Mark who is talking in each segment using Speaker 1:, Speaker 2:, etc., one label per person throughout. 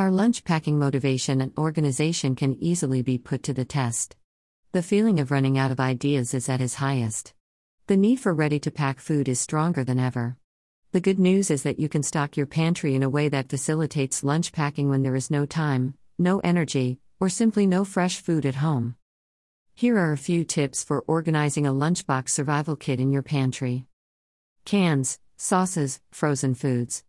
Speaker 1: Our lunch packing motivation and organization can easily be put to the test. The feeling of running out of ideas is at its highest. The need for ready to pack food is stronger than ever. The good news is that you can stock your pantry in a way that facilitates lunch packing when there is no time, no energy, or simply no fresh food at home. Here are a few tips for organizing a lunchbox survival kit in your pantry cans, sauces, frozen foods.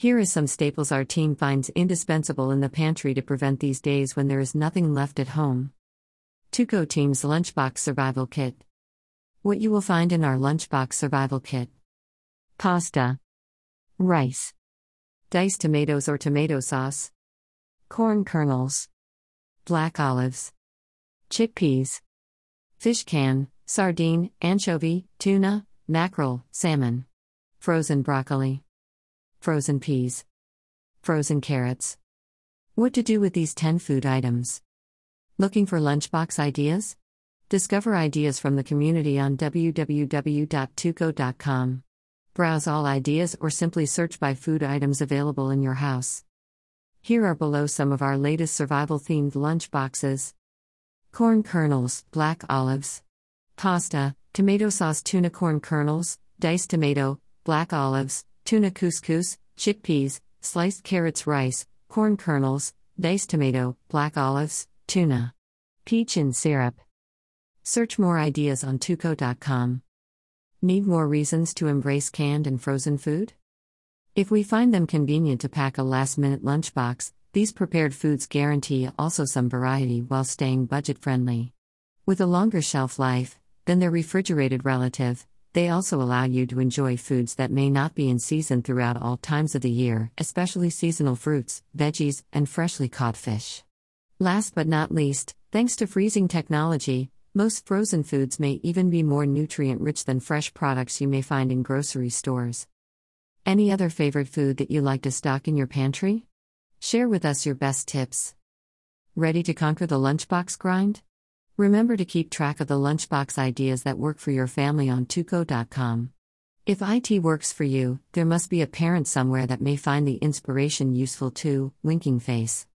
Speaker 1: Here is some staples our team finds indispensable in the pantry to prevent these days when there is nothing left at home. Teuko Team's Lunchbox Survival Kit. What you will find in our Lunchbox Survival Kit. Pasta, Rice, Diced tomatoes or tomato sauce, Corn kernels, Black olives, Chickpeas, Fish can, sardine, anchovy, tuna, mackerel, salmon, Frozen broccoli, Frozen peas, Frozen carrots. What to do with these 10 food items? Looking for lunchbox ideas? Discover ideas from the community on www.teuko.com. Browse all ideas or simply search by food items available in your house. Here are below some of our latest survival themed lunch boxes corn kernels, black olives, pasta, tomato sauce tuna corn kernels, diced tomato, black olives, tuna couscous, chickpeas, sliced carrots rice, corn kernels, diced tomato, black olives, Tuna. Peach and syrup. Search more ideas on teuko.com. Need more reasons to embrace canned and frozen food? If we find them convenient to pack a last minute lunchbox, these prepared foods guarantee also some variety while staying budget friendly. With a longer shelf life than their refrigerated relative, they also allow you to enjoy foods that may not be in season throughout all times of the year, especially seasonal fruits, veggies, and freshly caught fish. Last but not least, thanks to freezing technology, most frozen foods may even be more nutrient rich than fresh products you may find in grocery stores. Any other favorite food that you like to stock in your pantry? Share with us your best tips. Ready to conquer the lunchbox grind? Remember to keep track of the lunchbox ideas that work for your family on teuko.com. If IT works for you, there must be a parent somewhere that may find the inspiration useful too, winking face.